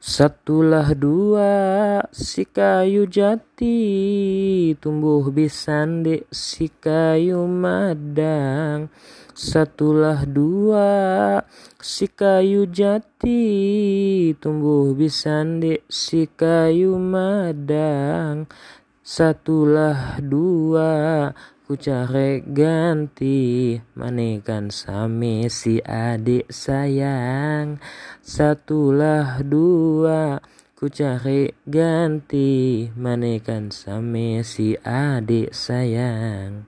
Satulah dua si kayu jati tumbuh bisande si kayu madang. Satulah dua si kayu jati tumbuh bisande si kayu madang. Satulah dua ku cari ganti manekan same si adik sayang Satulah dua ku cari ganti manekan same si adik sayang